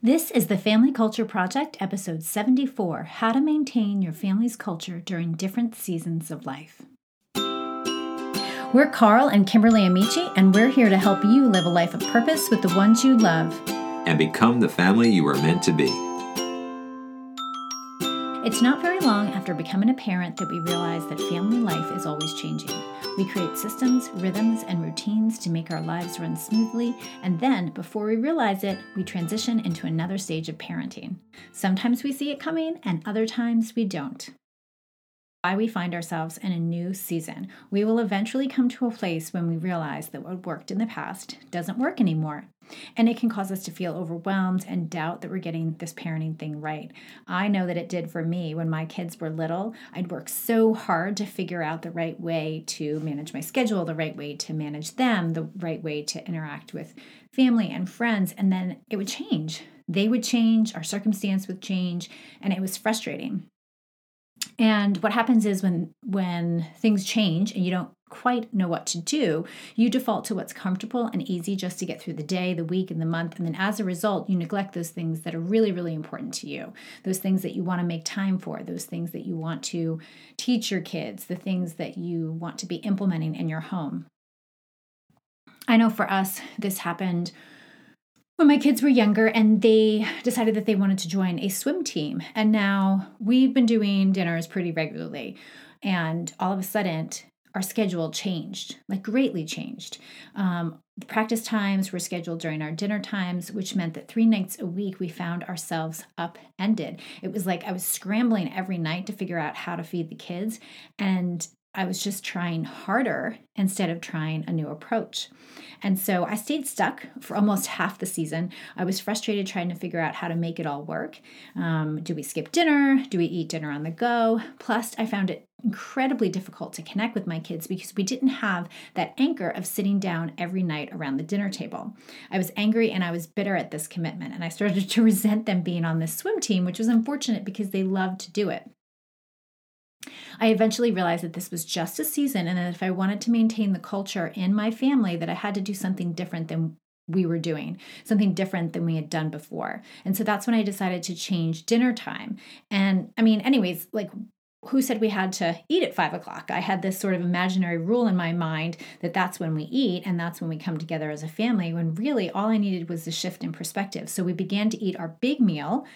This is the Family Culture Project, episode 74 How to Maintain Your Family's Culture During Different Seasons of Life. We're Carl and Kimberly Amici, and we're here to help you live a life of purpose with the ones you love and become the family you were meant to be. It's not very long after becoming a parent that we realize that family life is always changing. We create systems, rhythms, and routines to make our lives run smoothly, and then, before we realize it, we transition into another stage of parenting. Sometimes we see it coming, and other times we don't why we find ourselves in a new season. We will eventually come to a place when we realize that what worked in the past doesn't work anymore. And it can cause us to feel overwhelmed and doubt that we're getting this parenting thing right. I know that it did for me when my kids were little. I'd work so hard to figure out the right way to manage my schedule, the right way to manage them, the right way to interact with family and friends, and then it would change. They would change, our circumstance would change, and it was frustrating. And what happens is when when things change and you don't quite know what to do, you default to what's comfortable and easy just to get through the day, the week, and the month. And then as a result, you neglect those things that are really, really important to you, those things that you want to make time for, those things that you want to teach your kids, the things that you want to be implementing in your home. I know for us, this happened when my kids were younger and they decided that they wanted to join a swim team. And now we've been doing dinners pretty regularly. And all of a sudden, our schedule changed, like greatly changed. Um, practice times were scheduled during our dinner times, which meant that three nights a week we found ourselves upended. It was like I was scrambling every night to figure out how to feed the kids. And I was just trying harder instead of trying a new approach. And so I stayed stuck for almost half the season. I was frustrated trying to figure out how to make it all work. Um, do we skip dinner? Do we eat dinner on the go? Plus, I found it incredibly difficult to connect with my kids because we didn't have that anchor of sitting down every night around the dinner table. I was angry and I was bitter at this commitment, and I started to resent them being on this swim team, which was unfortunate because they loved to do it. I eventually realized that this was just a season and that if I wanted to maintain the culture in my family that I had to do something different than we were doing, something different than we had done before. And so that's when I decided to change dinner time. And I mean, anyways, like who said we had to eat at five o'clock? I had this sort of imaginary rule in my mind that that's when we eat and that's when we come together as a family, when really all I needed was a shift in perspective. So we began to eat our big meal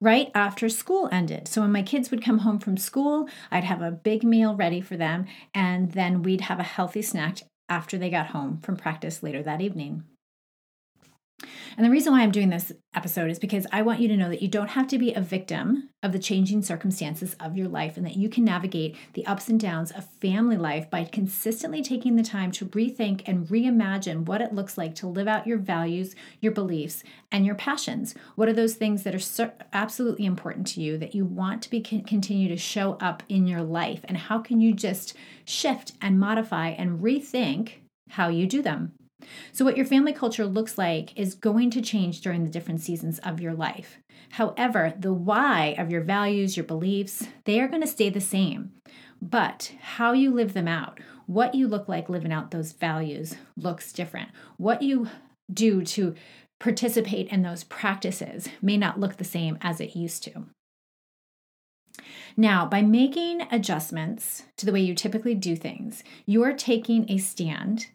right after school ended. So when my kids would come home from school, I'd have a big meal ready for them, and then we'd have a healthy snack after they got home from practice later that evening. And the reason why I'm doing this episode is because I want you to know that you don't have to be a victim of the changing circumstances of your life and that you can navigate the ups and downs of family life by consistently taking the time to rethink and reimagine what it looks like to live out your values, your beliefs, and your passions. What are those things that are so absolutely important to you that you want to be continue to show up in your life and how can you just shift and modify and rethink how you do them? So, what your family culture looks like is going to change during the different seasons of your life. However, the why of your values, your beliefs, they are going to stay the same. But how you live them out, what you look like living out those values looks different. What you do to participate in those practices may not look the same as it used to. Now, by making adjustments to the way you typically do things, you're taking a stand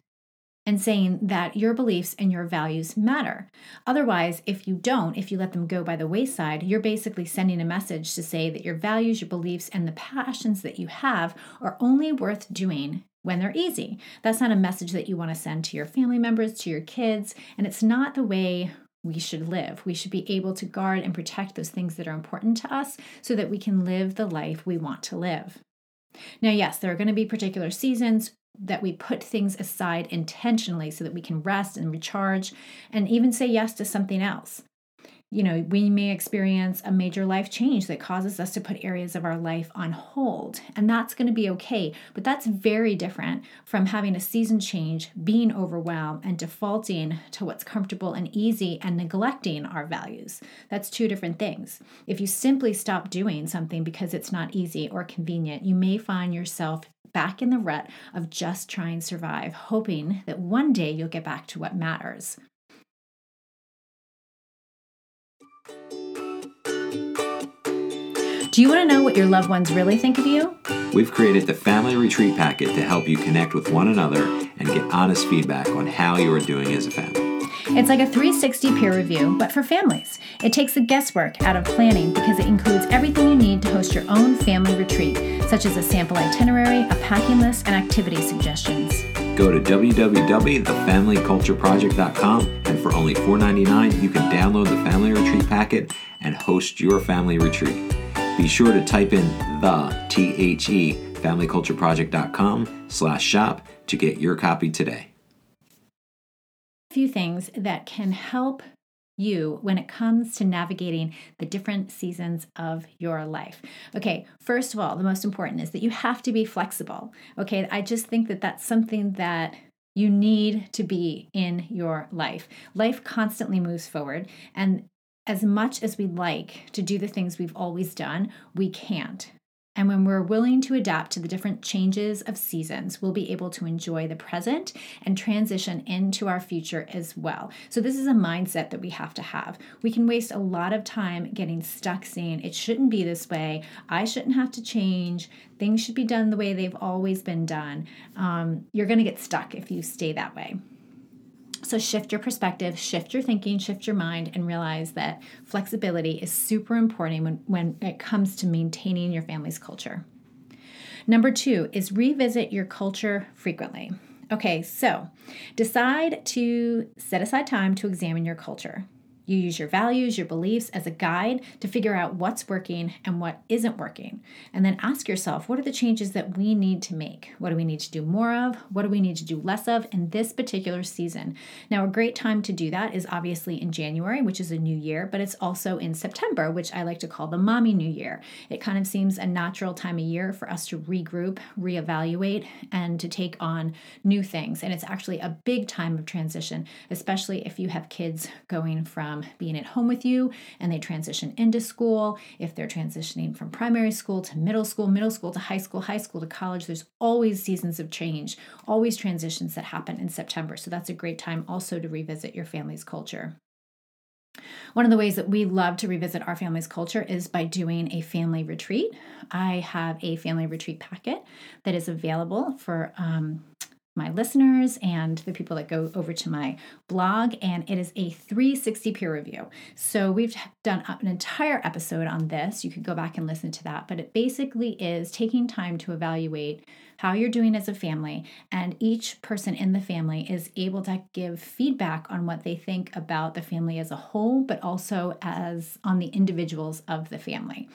and saying that your beliefs and your values matter. Otherwise, if you don't, if you let them go by the wayside, you're basically sending a message to say that your values, your beliefs, and the passions that you have are only worth doing when they're easy. That's not a message that you want to send to your family members, to your kids, and it's not the way we should live. We should be able to guard and protect those things that are important to us so that we can live the life we want to live. Now, yes, there are going to be particular seasons that we put things aside intentionally so that we can rest and recharge and even say yes to something else. You know, we may experience a major life change that causes us to put areas of our life on hold, and that's going to be okay. But that's very different from having a season change, being overwhelmed, and defaulting to what's comfortable and easy and neglecting our values. That's two different things. If you simply stop doing something because it's not easy or convenient, you may find yourself back in the rut of just trying to survive, hoping that one day you'll get back to what matters. Do you want to know what your loved ones really think of you? We've created the Family Retreat Packet to help you connect with one another and get honest feedback on how you are doing as a family. It's like a 360 peer review, but for families. It takes the guesswork out of planning because it includes everything you need to host your own family retreat, such as a sample itinerary, a packing list, and activity suggestions. Go to www.thefamilycultureproject.com and for only $4.99 you can download the Family Retreat Packet and host your family retreat. Be sure to type in the T-H-E familycultureproject.com slash shop to get your copy today. Few things that can help you when it comes to navigating the different seasons of your life. Okay, first of all, the most important is that you have to be flexible. Okay, I just think that that's something that you need to be in your life. Life constantly moves forward, and as much as we'd like to do the things we've always done, we can't. And when we're willing to adapt to the different changes of seasons, we'll be able to enjoy the present and transition into our future as well. So, this is a mindset that we have to have. We can waste a lot of time getting stuck saying, it shouldn't be this way. I shouldn't have to change. Things should be done the way they've always been done. Um, you're going to get stuck if you stay that way. So shift your perspective, shift your thinking, shift your mind, and realize that flexibility is super important when, when it comes to maintaining your family's culture. Number two is revisit your culture frequently. Okay, so decide to set aside time to examine your culture. You use your values, your beliefs as a guide to figure out what's working and what isn't working. And then ask yourself what are the changes that we need to make? What do we need to do more of? What do we need to do less of in this particular season? Now, a great time to do that is obviously in January, which is a new year, but it's also in September, which I like to call the mommy new year. It kind of seems a natural time of year for us to regroup, reevaluate, and to take on new things. And it's actually a big time of transition, especially if you have kids going from from being at home with you and they transition into school, if they're transitioning from primary school to middle school, middle school to high school, high school to college, there's always seasons of change, always transitions that happen in September. So that's a great time also to revisit your family's culture. One of the ways that we love to revisit our family's culture is by doing a family retreat. I have a family retreat packet that is available for um, my listeners and the people that go over to my blog, and it is a 360 peer review. So we've done an entire episode on this. You could go back and listen to that, but it basically is taking time to evaluate how you're doing as a family, and each person in the family is able to give feedback on what they think about the family as a whole, but also as on the individuals of the family.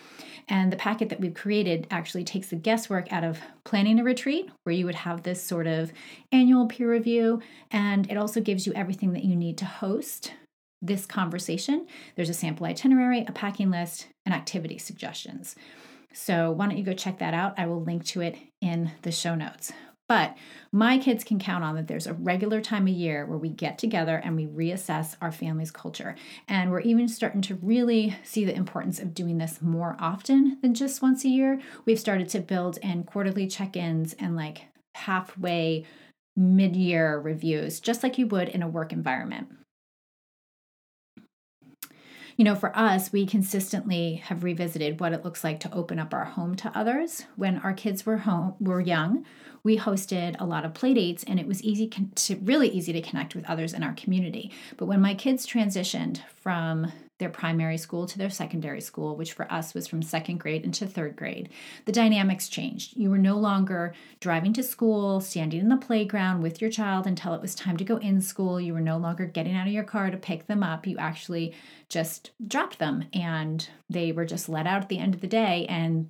And the packet that we've created actually takes the guesswork out of planning a retreat, where you would have this sort of annual peer review, and it also gives you everything that you need to host this conversation. There's a sample itinerary, a packing list, and activity suggestions. So why don't you go check that out? I will link to it in the show notes. But my kids can count on that there's a regular time of year where we get together and we reassess our family's culture. And we're even starting to really see the importance of doing this more often than just once a year. We've started to build in quarterly check ins and like halfway mid year reviews, just like you would in a work environment you know, for us, we consistently have revisited what it looks like to open up our home to others. When our kids were home, were young, we hosted a lot of play dates, and it was easy to really easy to connect with others in our community. But when my kids transitioned from their primary school to their secondary school, which for us was from second grade into third grade, the dynamics changed. You were no longer driving to school, standing in the playground with your child until it was time to go in school. You were no longer getting out of your car to pick them up. You actually just dropped them and they were just let out at the end of the day and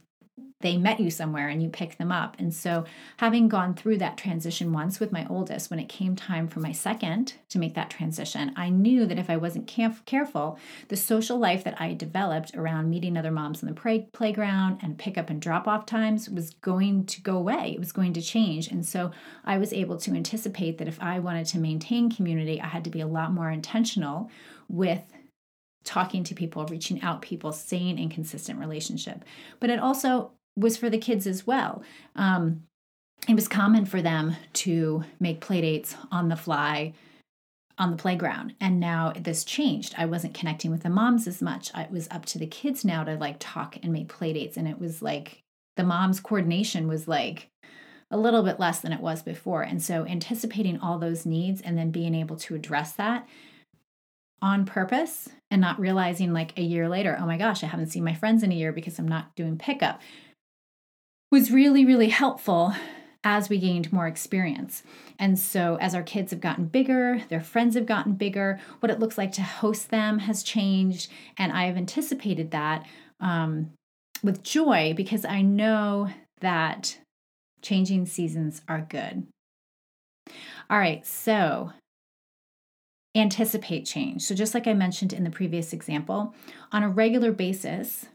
they met you somewhere and you pick them up. And so, having gone through that transition once with my oldest, when it came time for my second to make that transition, I knew that if I wasn't careful, the social life that I developed around meeting other moms in the play- playground and pick up and drop off times was going to go away. It was going to change. And so, I was able to anticipate that if I wanted to maintain community, I had to be a lot more intentional with talking to people, reaching out people, staying in consistent relationship. But it also was for the kids as well. Um, it was common for them to make playdates on the fly on the playground. And now this changed. I wasn't connecting with the moms as much. It was up to the kids now to like talk and make play dates. And it was like the mom's coordination was like a little bit less than it was before. And so anticipating all those needs and then being able to address that on purpose and not realizing like a year later, oh my gosh, I haven't seen my friends in a year because I'm not doing pickup was really, really helpful as we gained more experience. And so, as our kids have gotten bigger, their friends have gotten bigger, what it looks like to host them has changed. And I have anticipated that um, with joy because I know that changing seasons are good. All right, so anticipate change. So, just like I mentioned in the previous example, on a regular basis,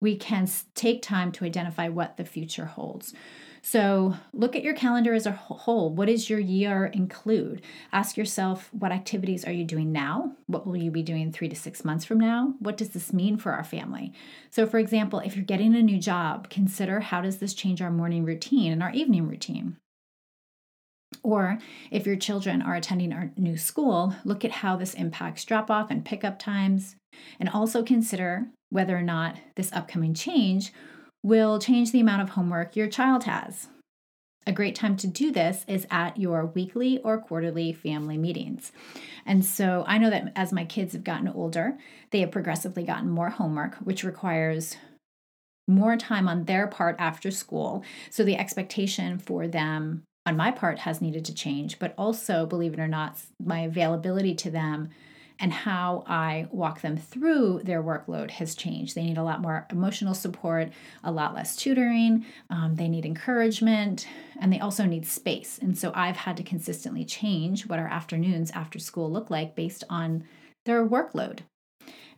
we can take time to identify what the future holds. So look at your calendar as a whole. What does your year include? Ask yourself what activities are you doing now? What will you be doing three to six months from now? What does this mean for our family? So, for example, if you're getting a new job, consider how does this change our morning routine and our evening routine? Or if your children are attending our new school, look at how this impacts drop off and pickup times. And also consider whether or not this upcoming change will change the amount of homework your child has. A great time to do this is at your weekly or quarterly family meetings. And so I know that as my kids have gotten older, they have progressively gotten more homework, which requires more time on their part after school. So the expectation for them on my part has needed to change, but also, believe it or not, my availability to them and how I walk them through their workload has changed. They need a lot more emotional support, a lot less tutoring, um, they need encouragement, and they also need space. And so I've had to consistently change what our afternoons after school look like based on their workload.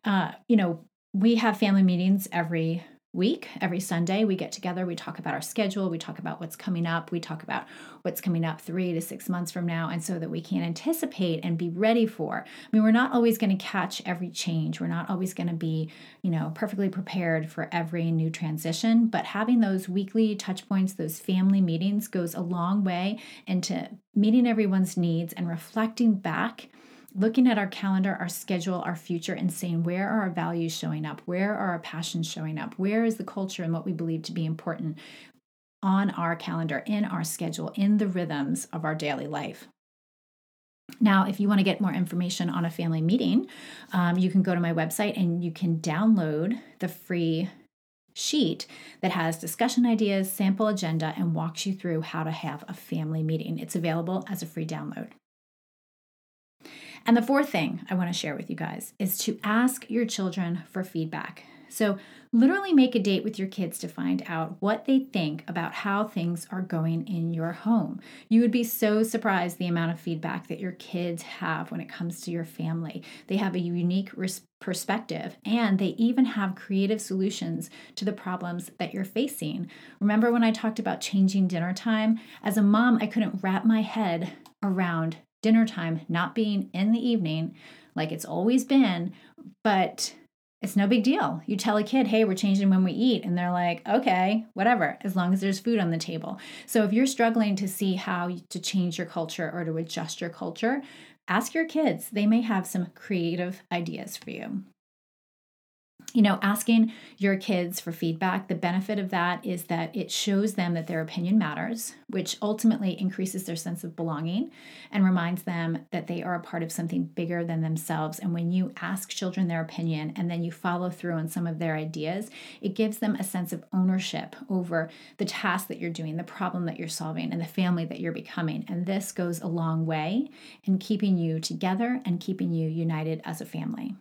Uh, you know, we have family meetings every week. Every Sunday, we get together, we talk about our schedule, we talk about what's coming up, we talk about what's coming up three to six months from now, and so that we can anticipate and be ready for. I mean, we're not always going to catch every change, we're not always going to be, you know, perfectly prepared for every new transition, but having those weekly touch points, those family meetings goes a long way into meeting everyone's needs and reflecting back looking at our calendar, our schedule, our future, and saying where are our values showing up? Where are our passions showing up? Where is the culture and what we believe to be important on our calendar, in our schedule, in the rhythms of our daily life? Now, if you want to get more information on a family meeting, um, you can go to my website and you can download the free sheet that has discussion ideas, sample agenda, and walks you through how to have a family meeting. It's available as a free download. And the fourth thing I want to share with you guys is to ask your children for feedback. So, literally make a date with your kids to find out what they think about how things are going in your home. You would be so surprised the amount of feedback that your kids have when it comes to your family. They have a unique perspective and they even have creative solutions to the problems that you're facing. Remember when I talked about changing dinner time? As a mom, I couldn't wrap my head around dinner time not being in the evening like it's always been, but it's no big deal. You tell a kid, hey, we're changing when we eat, and they're like, okay, whatever, as long as there's food on the table. So if you're struggling to see how to change your culture or to adjust your culture, ask your kids. They may have some creative ideas for you you know, asking your kids for feedback, the benefit of that is that it shows them that their opinion matters, which ultimately increases their sense of belonging and reminds them that they are a part of something bigger than themselves. And when you ask children their opinion and then you follow through on some of their ideas, it gives them a sense of ownership over the task that you're doing, the problem that you're solving, and the family that you're becoming. And this goes a long way in keeping you together and keeping you united as a family.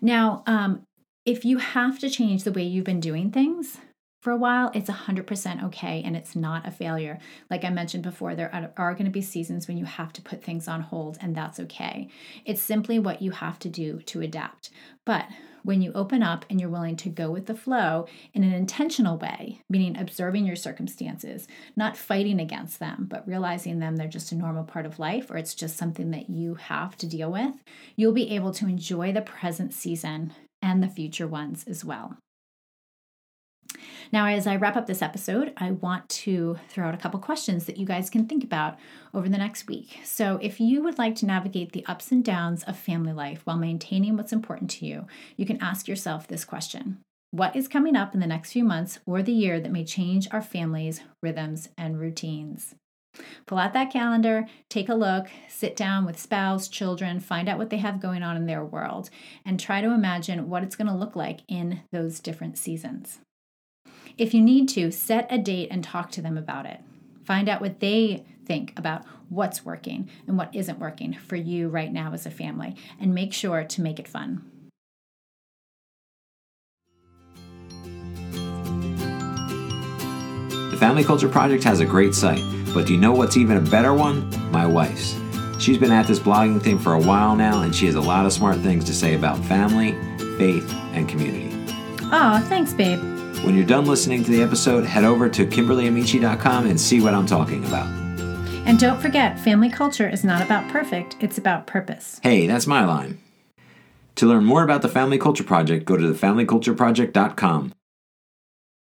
Now, um, if you have to change the way you've been doing things for a while, it's 100% okay and it's not a failure. Like I mentioned before, there are going to be seasons when you have to put things on hold, and that's okay. It's simply what you have to do to adapt. But when you open up and you're willing to go with the flow in an intentional way, meaning observing your circumstances, not fighting against them, but realizing them they're just a normal part of life or it's just something that you have to deal with, you'll be able to enjoy the present season and the future ones as well. Now, as I wrap up this episode, I want to throw out a couple questions that you guys can think about over the next week. So, if you would like to navigate the ups and downs of family life while maintaining what's important to you, you can ask yourself this question What is coming up in the next few months or the year that may change our family's rhythms and routines? Pull out that calendar, take a look, sit down with spouse, children, find out what they have going on in their world, and try to imagine what it's going to look like in those different seasons. If you need to, set a date and talk to them about it. Find out what they think about what's working and what isn't working for you right now as a family, and make sure to make it fun. The Family Culture Project has a great site, but do you know what's even a better one? My wife's. She's been at this blogging thing for a while now, and she has a lot of smart things to say about family, faith, and community. Aw, thanks, babe. When you're done listening to the episode, head over to KimberlyAmici.com and see what I'm talking about. And don't forget, family culture is not about perfect, it's about purpose. Hey, that's my line. To learn more about the Family Culture Project, go to thefamilycultureproject.com.